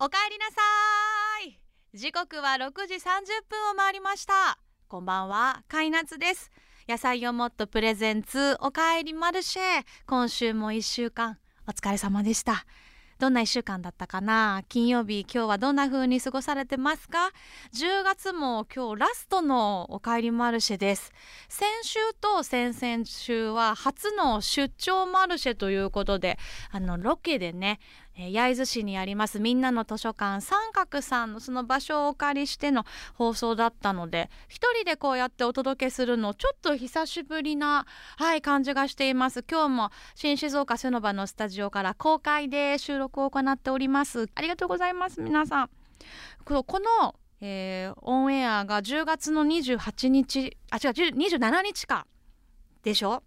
おかえりなさい。時刻は6時30分を回りました。こんばんは。カイナツです。野菜をもっとプレゼンツ。おかえりマルシェ。今週も1週間。お疲れ様でした。どんな1週間だったかな？金曜日今日はどんな風に過ごされてますか？10月も今日ラストのおかえりマルシェです。先週と先々週は初の出張マルシェということであのロケでねえ焼津市にありますみんなの図書館三角さんのその場所をお借りしての放送だったので一人でこうやってお届けするのちょっと久しぶりな、はい、感じがしています。今日も新静岡セノバのスタジオから公開で収録を行っております。ありがとうございます皆さん。このえー、オンエアが10月の28日あ違う27日か。でしょ？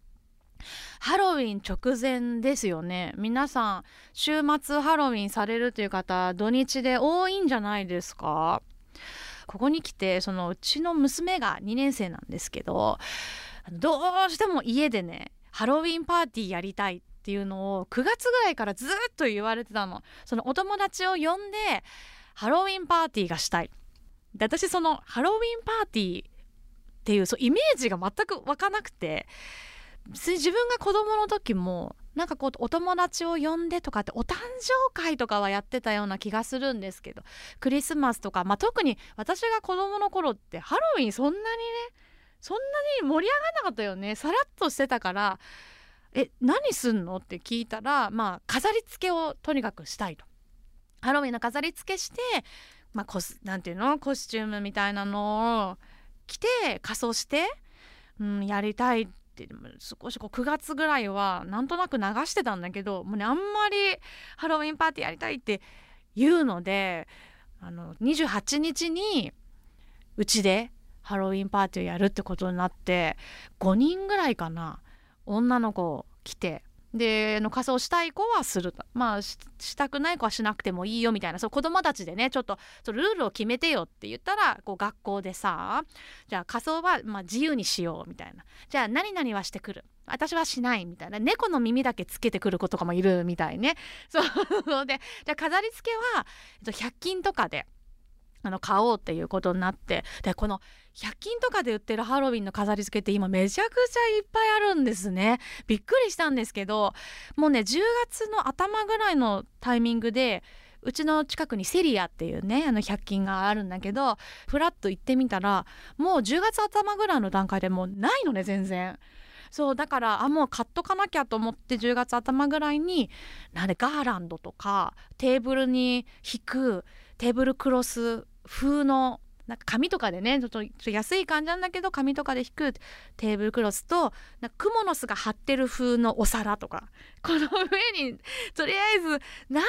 ハロウィン直前ですよね。皆さん週末ハロウィンされるという方土日で多いんじゃないですか？ここに来てそのうちの娘が2年生なんですけどどうしても家でねハロウィンパーティーやりたいっていうのを9月ぐらいからずっと言われてたの。そのお友達を呼んでハロウィンパーティーがしたい。で私そのハロウィンパーティーっていうそうイメージが全く湧かなくて自分が子供の時もなんかこうお友達を呼んでとかってお誕生会とかはやってたような気がするんですけどクリスマスとか、まあ、特に私が子供の頃ってハロウィンそんなにねそんなに盛り上がらなかったよね。さらっとしてたからえ何すんの？って聞いたらまあ飾り付けをとにかくしたいと。ハロウィンの飾り付けしてまあコスなんていうの？コスチュームみたいなのを着て仮装して、うん、やりたいっって少しこう9月ぐらいはなんとなく流してたんだけどもうねあんまりハロウィンパーティーやりたいって言うのであの28日にうちでハロウィンパーティーをやるってことになって5人ぐらいかな女の子来てでの仮装したい子はするまあしたくない子はしなくてもいいよみたいな。そう子供たちでねちょっとそルールを決めてよって言ったらこう学校でさじゃあ仮装はまあ自由にしようみたいな。じゃあ何々はしてくる。私はしないみたいな。猫の耳だけつけてくる子とかもいるみたいね。そう。でじゃあ飾り付けは100均とかであの買おうっていうことになって。でこの100均とかで売ってるハロウィンの飾り付けって今めちゃくちゃいっぱいあるんですねびっくりしたんですけどもうね10月の頭ぐらいのタイミングでうちの近くにセリアっていうねあの100均があるんだけどふらっと行ってみたらもう10月頭ぐらいの段階でもうないのね全然。そうだからあもう買っとかなきゃと思って10月頭ぐらいになんでガーランドとかテーブルに引くテーブルクロス風のなんか紙とかでねちょっと安い感じなんだけど紙とかで引くテーブルクロスとなんかクモの巣が張ってる風のお皿とか。この上にとりあえず何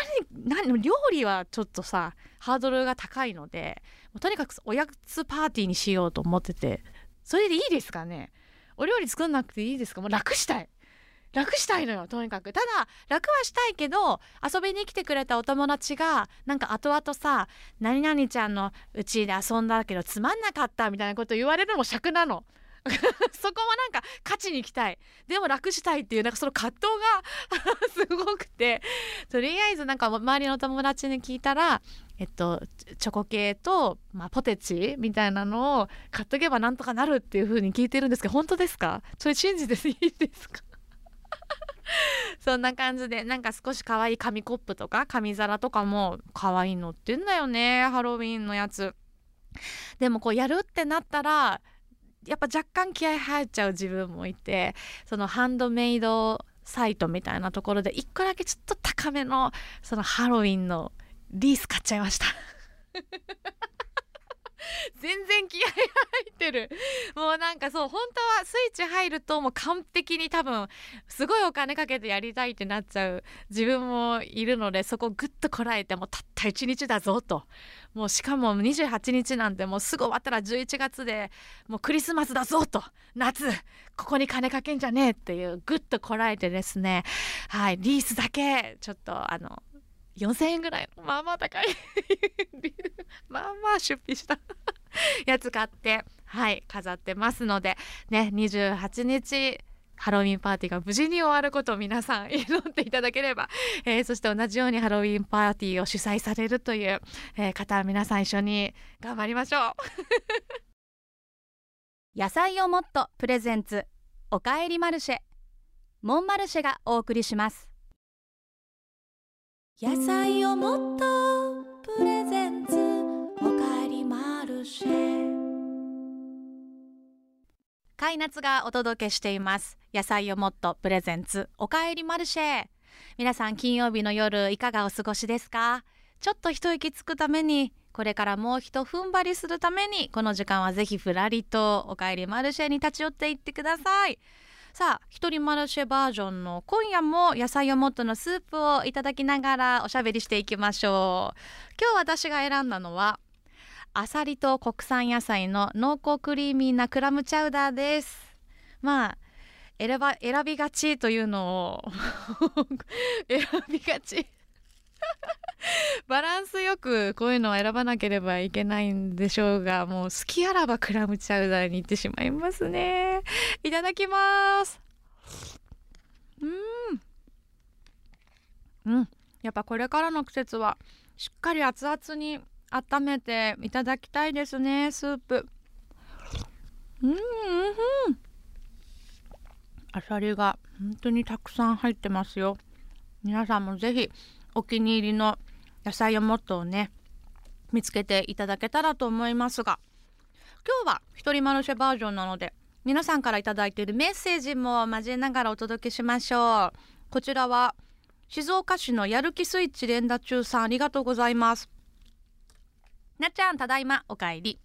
何料理はちょっとさハードルが高いのでもうとにかくおやつパーティーにしようと思ってて。それでいいですかね？お料理作んなくていいですか？もう楽したい。楽したいのよとにかく。ただ楽はしたいけど遊びに来てくれたお友達がなんか後々さ「何々ちゃんのうちで遊んだけどつまんなかった」みたいなこと言われるのも尺なの。そこもなんか勝ちに行きたい。でも楽したいっていうなんかその葛藤が すごくて。とりあえずなんか周りの友達に聞いたらえっとチョコ系と、まあ、ポテチみたいなのを買っとけばなんとかなるっていう風に聞いてるんですけど本当ですか？それ信じていいですか？そんな感じでなんか少し可愛い紙コップとか紙皿とかも可愛いのってんだよねハロウィンのやつ。でもこうやるってなったらやっぱ若干気合入っちゃう自分もいてそのハンドメイドサイトみたいなところで1個だけちょっと高めのそのハロウィンのリース買っちゃいました。全然気合入ってる。もうなんかそう本当はスイッチ入るともう完璧に多分すごいお金かけてやりたいってなっちゃう自分もいるのでそこグッとこらえてもうたった1日だぞと。もうしかも28日なんてもうすぐ終わったら11月でもうクリスマスだぞと夏ここに金かけんじゃねえっていうグッとこらえてですね。はい。リースだけちょっとあの4000円ぐらい。まあまあ高い。まあまあ出費した。やつ買ってはい飾ってますので。ね28日ハロウィンパーティーが無事に終わることを皆さん祈っていただければ、えー、そして同じようにハロウィンパーティーを主催されるという、えー、方皆さん一緒に頑張りましょう。野菜をもっとプレゼンツおかえりマルシェ。モンマルシェがお送りします。野菜をもっとプレゼンツおかえりマルシェ。カイナツがお届けしています。野菜をもっとプレゼンツおかえりマルシェ。皆さん金曜日の夜いかがお過ごしですか？ちょっと一息つくためにこれからもう一踏ん張りするためにこの時間はぜひふらりとおかえりマルシェに立ち寄っていってください。さあ一人マルシェバージョンの今夜も野菜をもっとのスープをいただきながらおしゃべりしていきましょう。今日私が選んだのはアサリと国産野菜の濃厚クリーミーなクラムチャウダーです。まあ選ば選びがちというのを 選びがち。バランスよくこういうのを選ばなければいけないんでしょうがもう好きあらばクラムチャウダーに行ってしまいますね。いただきます。うん。うん。やっぱこれからの季節はしっかり熱々に温めていただきたいですねスープ。うん。うん。うん。あさりが本当にたくさん入ってますよ。皆さんもぜひお気に入りの野菜をもっとね見つけていただけたらと思いますが今日は一人マルシェバージョンなので皆さんから頂いているメッセージも交えながらお届けしましょう。こちらは静岡市のやる気スイッチ連打中さんありがとうございます。なっちゃんただいまおかえり。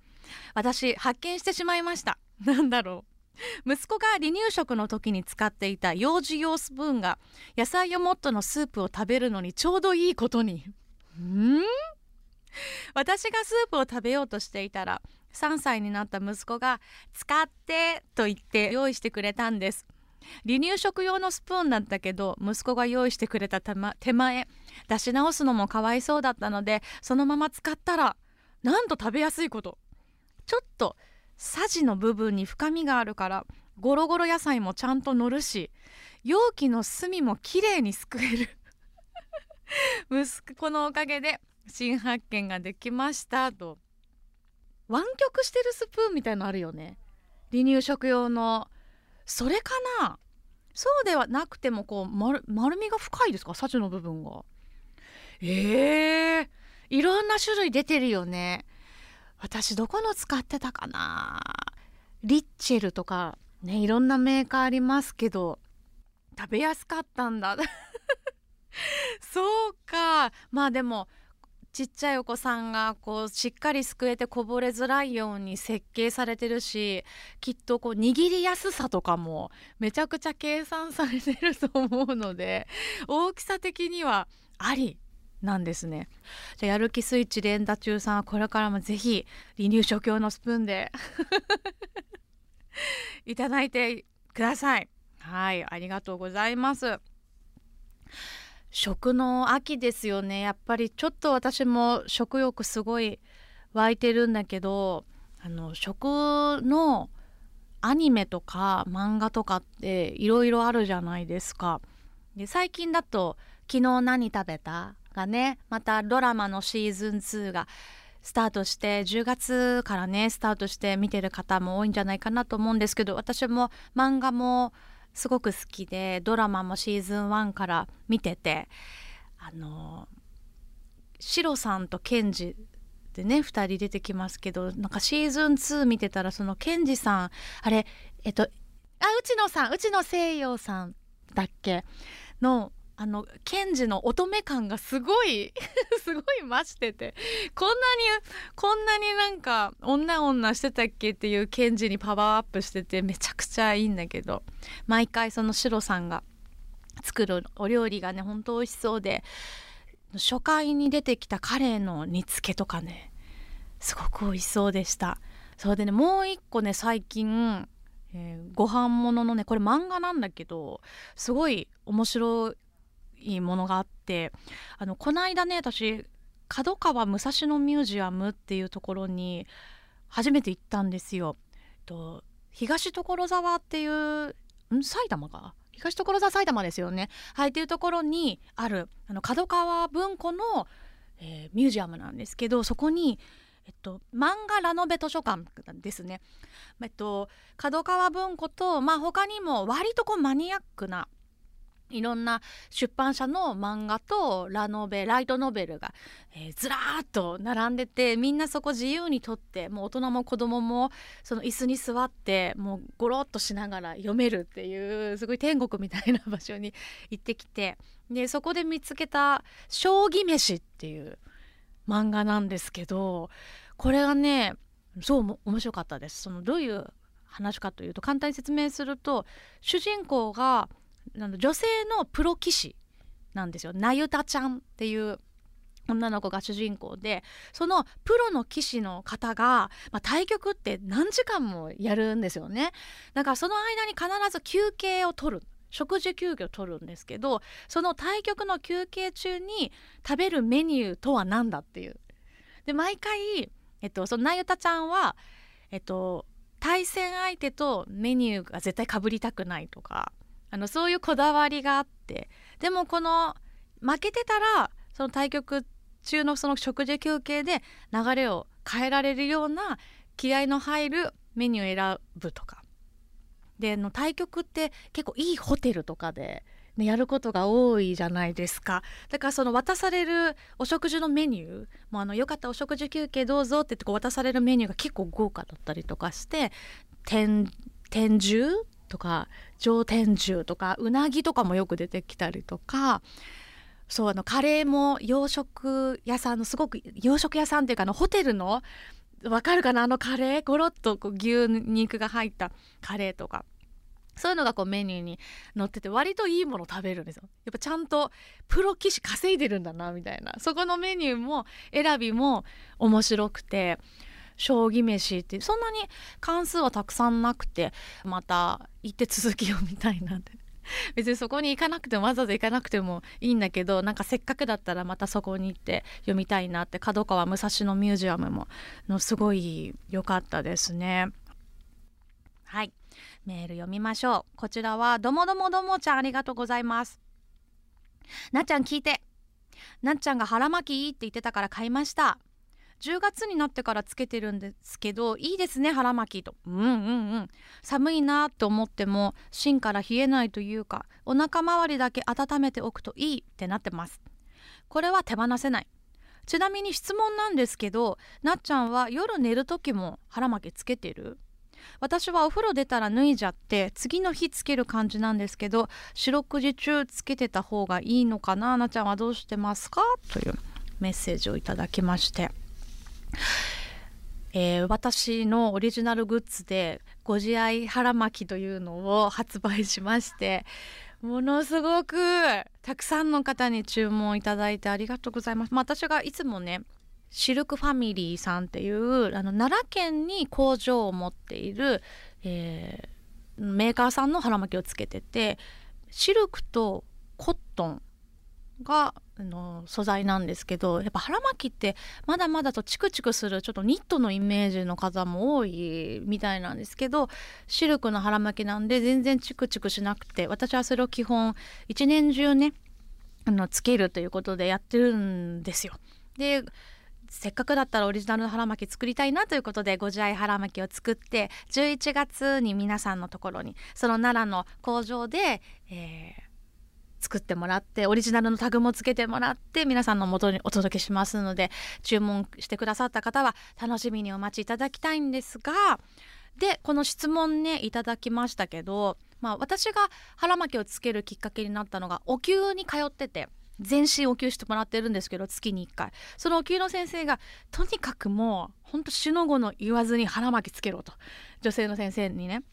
私発見してしまいました。なんだろう。息子が離乳食の時に使っていた幼児用スプーンが野菜をもっとのスープを食べるのにちょうどいいことに。ん？私がスープを食べようとしていたら3歳になった息子が「使って」と言って用意してくれたんです。離乳食用のスプーンだったけど息子が用意してくれた手前出し直すのもかわいそうだったのでそのまま使ったらなんと食べやすいこと。ちょっとさじの部分に深みがあるからゴロゴロ野菜もちゃんと乗るし容器の隅もきれいにすくえる。息子のおかげで新発見ができましたと。湾曲してるスプーンみたいのあるよね。離乳食用の。それかな？そうではなくてもこう丸丸みが深いですか？サチの部分が。えー、いろんな種類出てるよね。私どこの使ってたかな？リッチェルとかねいろんなメーカーありますけど食べやすかったんだ。そうか。まあでもちっちゃいお子さんがこうしっかりすくえてこぼれづらいように設計されてるしきっとこう握りやすさとかもめちゃくちゃ計算されてると思うので大きさ的にはあり。なんですね。じゃやる気スイッチ連打中さんはこれからもぜひ離乳食用のスプーンで いただいてください。はいありがとうございます。食の秋ですよね。やっぱりちょっと私も食欲すごい湧いてるんだけどあの食のアニメとか漫画とかっていろいろあるじゃないですか。で最近だと「昨日何食べた?」がねまたドラマのシーズン2がスタートして10月からねスタートして見てる方も多いんじゃないかなと思うんですけど私も漫画もすごく好きでドラマもシーズン1から見ててあのシロさんとケンジでね2人出てきますけどなんかシーズン2見てたらそのケンジさんあれえっとあ内野さん内野聖陽さんだっけ？のあのケンジの乙女感がすごい すごい増しててこんなにこんなになんか女女してたっけっていうケンジにパワーアップしててめちゃくちゃいいんだけど毎回そのシロさんが作るお料理がねほんと美味しそうで初回に出てきたカレーの煮付けとかねすごく美味しそうでした。そうでねもう一個ね最近えー、ご飯もののねこれ漫画なんだけどすごい面白いいものがあってあのこの間ね私角川武蔵野ミュージアムっていうところに初めて行ったんですよ。と東所沢っていうん？埼玉か？東所沢埼玉ですよねはいっていうところにあるあの角川文庫の、えー、ミュージアムなんですけどそこにえっと、漫画ラノベ図書館ですね。えっと、角川文庫と、まあ、他にも割とこうマニアックないろんな出版社の漫画とラノベライトノベルが、えー、ずらーっと並んでてみんなそこ自由にとってもう大人も子供もその椅子に座ってもうゴロッとしながら読めるっていうすごい天国みたいな場所に行ってきてでそこで見つけた「将棋飯」っていう漫画なんですけどこれがねそう面白かったです。そのどういう話かというと簡単に説明すると主人公が女性のプロ棋士なんですよ。なゆたちゃんっていう女の子が主人公でそのプロの棋士の方が、まあ、対局って何時間もやるんですよね。だからその間に必ず休憩を取る。食事休憩を取るんですけどその対局の休憩中に食べるメニューとは何だっていう。で毎回、えっと、そのなゆたちゃんは、えっと、対戦相手とメニューが絶対かぶりたくないとかあのそういうこだわりがあって。でもこの負けてたらその対局中のその食事休憩で流れを変えられるような気合の入るメニューを選ぶとか。での対局って結構いいホテルとかで、ね、やることが多いじゃないですか。だからその渡されるお食事のメニューもあのよかったお食事休憩どうぞってってこう渡されるメニューが結構豪華だったりとかして天天重とか上天重とかうなぎとかもよく出てきたりとかそうあのカレーも洋食屋さんのすごく洋食屋さんっていうかあのホテルのわかるかな？あのカレー？ゴロッとこう牛肉が入ったカレーとか。そういうのがこうメニューに載ってて割といいもの食べるんですよ。やっぱちゃんとプロ棋士稼いでるんだなみたいな。そこのメニューも選びも面白くて。将棋飯ってそんなに関数はたくさんなくてまた行って続きを見たいなって 別にそこに行かなくてもわざわざ行かなくてもいいんだけどなんかせっかくだったらまたそこに行って読みたいなって角川武蔵野ミュージアムものすごい良かったですね。はい。メール読みましょう。こちらはどもどもどもちゃんありがとうございます。なっちゃん聞いて。なっちゃんが腹巻きいいって言ってたから買いました。10月になってからつけてるんですけどいいですね腹巻きと。うんうんうん。寒いなと思っても芯から冷えないというかお腹周りだけ温めておくといいってなってます。これは手放せない。ちなみに質問なんですけどなっちゃんは夜寝る時も腹巻きつけてる？私はお風呂出たら脱いじゃって次の日つける感じなんですけど四六時中つけてた方がいいのかな？なちゃんはどうしてますか？というメッセージをいただきまして。えー、私のオリジナルグッズでご自愛腹巻きというのを発売しましてものすごくたくさんの方に注文いただいてありがとうございます。まあ、私がいつもねシルクファミリーさんっていうあの奈良県に工場を持っている、えー、メーカーさんの腹巻きをつけててシルクとコットンがあの素材なんですけどやっぱ腹巻きってまだまだとチクチクするちょっとニットのイメージの方も多いみたいなんですけどシルクの腹巻きなんで全然チクチクしなくて私はそれを基本一年中ねあのつけるということでやってるんですよ。でせっかくだったらオリジナルの腹巻き作りたいなということでご自愛腹巻きを作って11月に皆さんのところにその奈良の工場で、えー、作ってもらってオリジナルのタグもつけてもらって皆さんの元にお届けしますので注文してくださった方は楽しみにお待ちいただきたいんですがでこの質問ねいただきましたけど、まあ、私が腹巻きをつけるきっかけになったのがお灸に通ってて。全身お灸してもらってるんですけど月に1回そのお灸の先生がとにかくもうほんと死の子の言わずに腹巻きつけろと女性の先生にね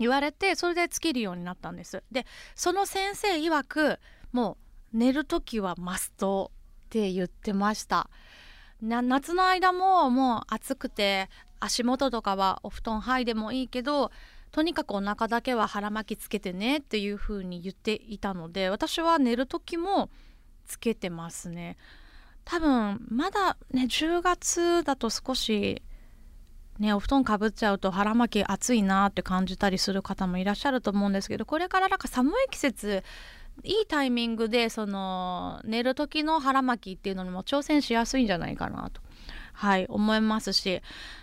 言われてそれでつけるようになったんです。でその先生曰くもう寝る時はマストって言ってました。夏の間ももう暑くて足元とかはお布団剥いでもいいけどとにかくお腹だけは腹巻きつけてねっていう風に言っていたので私は寝る時もつけてますね。多分まだね10月だと少しねお布団かぶっちゃうと腹巻き暑いなって感じたりする方もいらっしゃると思うんですけどこれからなんか寒い季節いいタイミングでその寝る時の腹巻きっていうのにも挑戦しやすいんじゃないかなとはい思いますし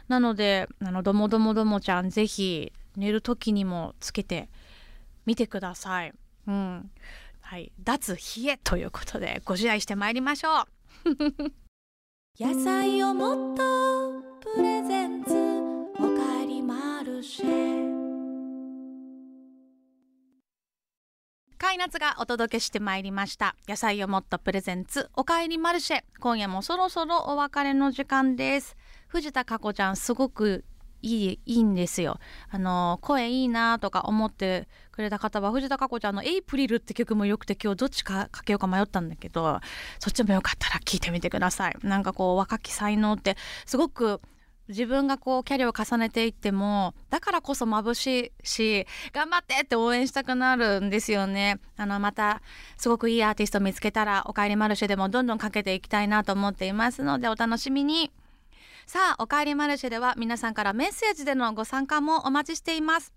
なのであのどもどもどもちゃんぜひ寝る時にもつけてみてください。うん。はい、脱冷えということでご自愛してまいりましょう。野菜をもっとプレゼンツ。カイナツがお届けしてまいりました野菜をもっとプレゼンツおかえりマルシェ今夜もそろそろお別れの時間です藤田佳子ちゃんすごくいいいいんですよ。あの声いいなとか思ってくれた方は藤田佳子ちゃんの「エイプリル」って曲もよくて今日どっちかかけようか迷ったんだけどそっちもよかったら聴いてみてください。なんかこう若き才能ってすごく自分がこうキャリアを重ねていってもだからこそ眩しいし頑張ってって応援したくなるんですよねあのまたすごくいいアーティスト見つけたら「おかえりマルシェ」でもどんどんかけていきたいなと思っていますのでお楽しみに。さあおかえりマルシェでは皆さんからメッセージでのご参加もお待ちしています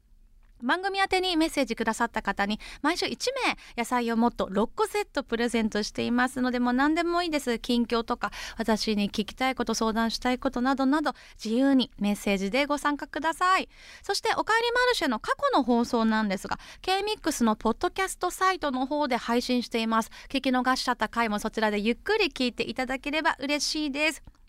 番組宛てにメッセージくださった方に毎週1名野菜をもっと6個セットプレゼントしていますのでもう何でもいいです。近況とか私に聞きたいこと相談したいことなどなど自由にメッセージでご参加ください。そしておかえりマルシェの過去の放送なんですが K-MIX のポッドキャストサイトの方で配信しています。聞き逃しちゃった回もそちらでゆっくり聞いていただければ嬉しいです。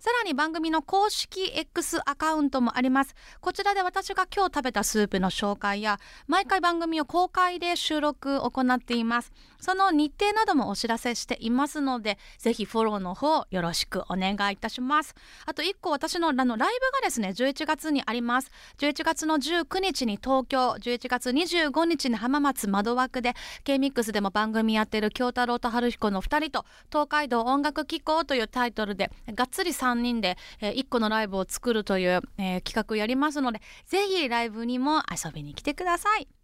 さらに番組の公式 X アカウントもあります。こちらで私が今日食べたスープの紹介や毎回番組を公開で収録を行っています。その日程などもお知らせしていますのでぜひフォローの方よろしくお願いいたします。あと1個私のあのライブがですね11月にあります。11月の19日に東京11月25日に浜松窓枠で K-MIX でも番組やってる京太郎と春彦の2人と東海道音楽機構というタイトルでがっつり3人で、え、1個のライブを作るという、え、企画やりますのでぜひライブにも遊びに来てください。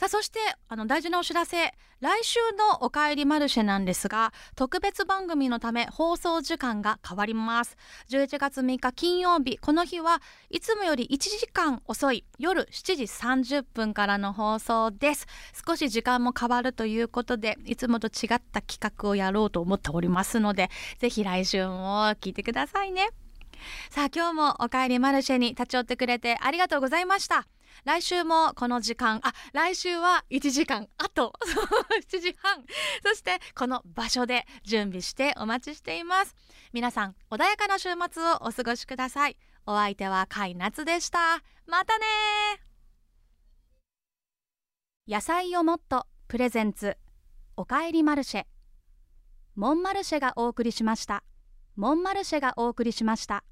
さあそしてあの大事なお知らせ。来週の「おかえりマルシェ」なんですが特別番組のため放送時間が変わります。11月3日金曜日この日はいつもより1時間遅い夜7時30分からの放送です。少し時間も変わるということでいつもと違った企画をやろうと思っておりますのでぜひ来週も聞いてくださいね。さあ今日も「おかえりマルシェ」に立ち寄ってくれてありがとうございました。来週もこの時間あ来週は1時間あと 7時半。そしてこの場所で準備してお待ちしています。皆さん穏やかな週末をお過ごしください。お相手は甲斐夏でした。またね野菜をもっとプレゼンツおかえりマルシェ。モンマルシェがお送りしました。モンマルシェがお送りしました。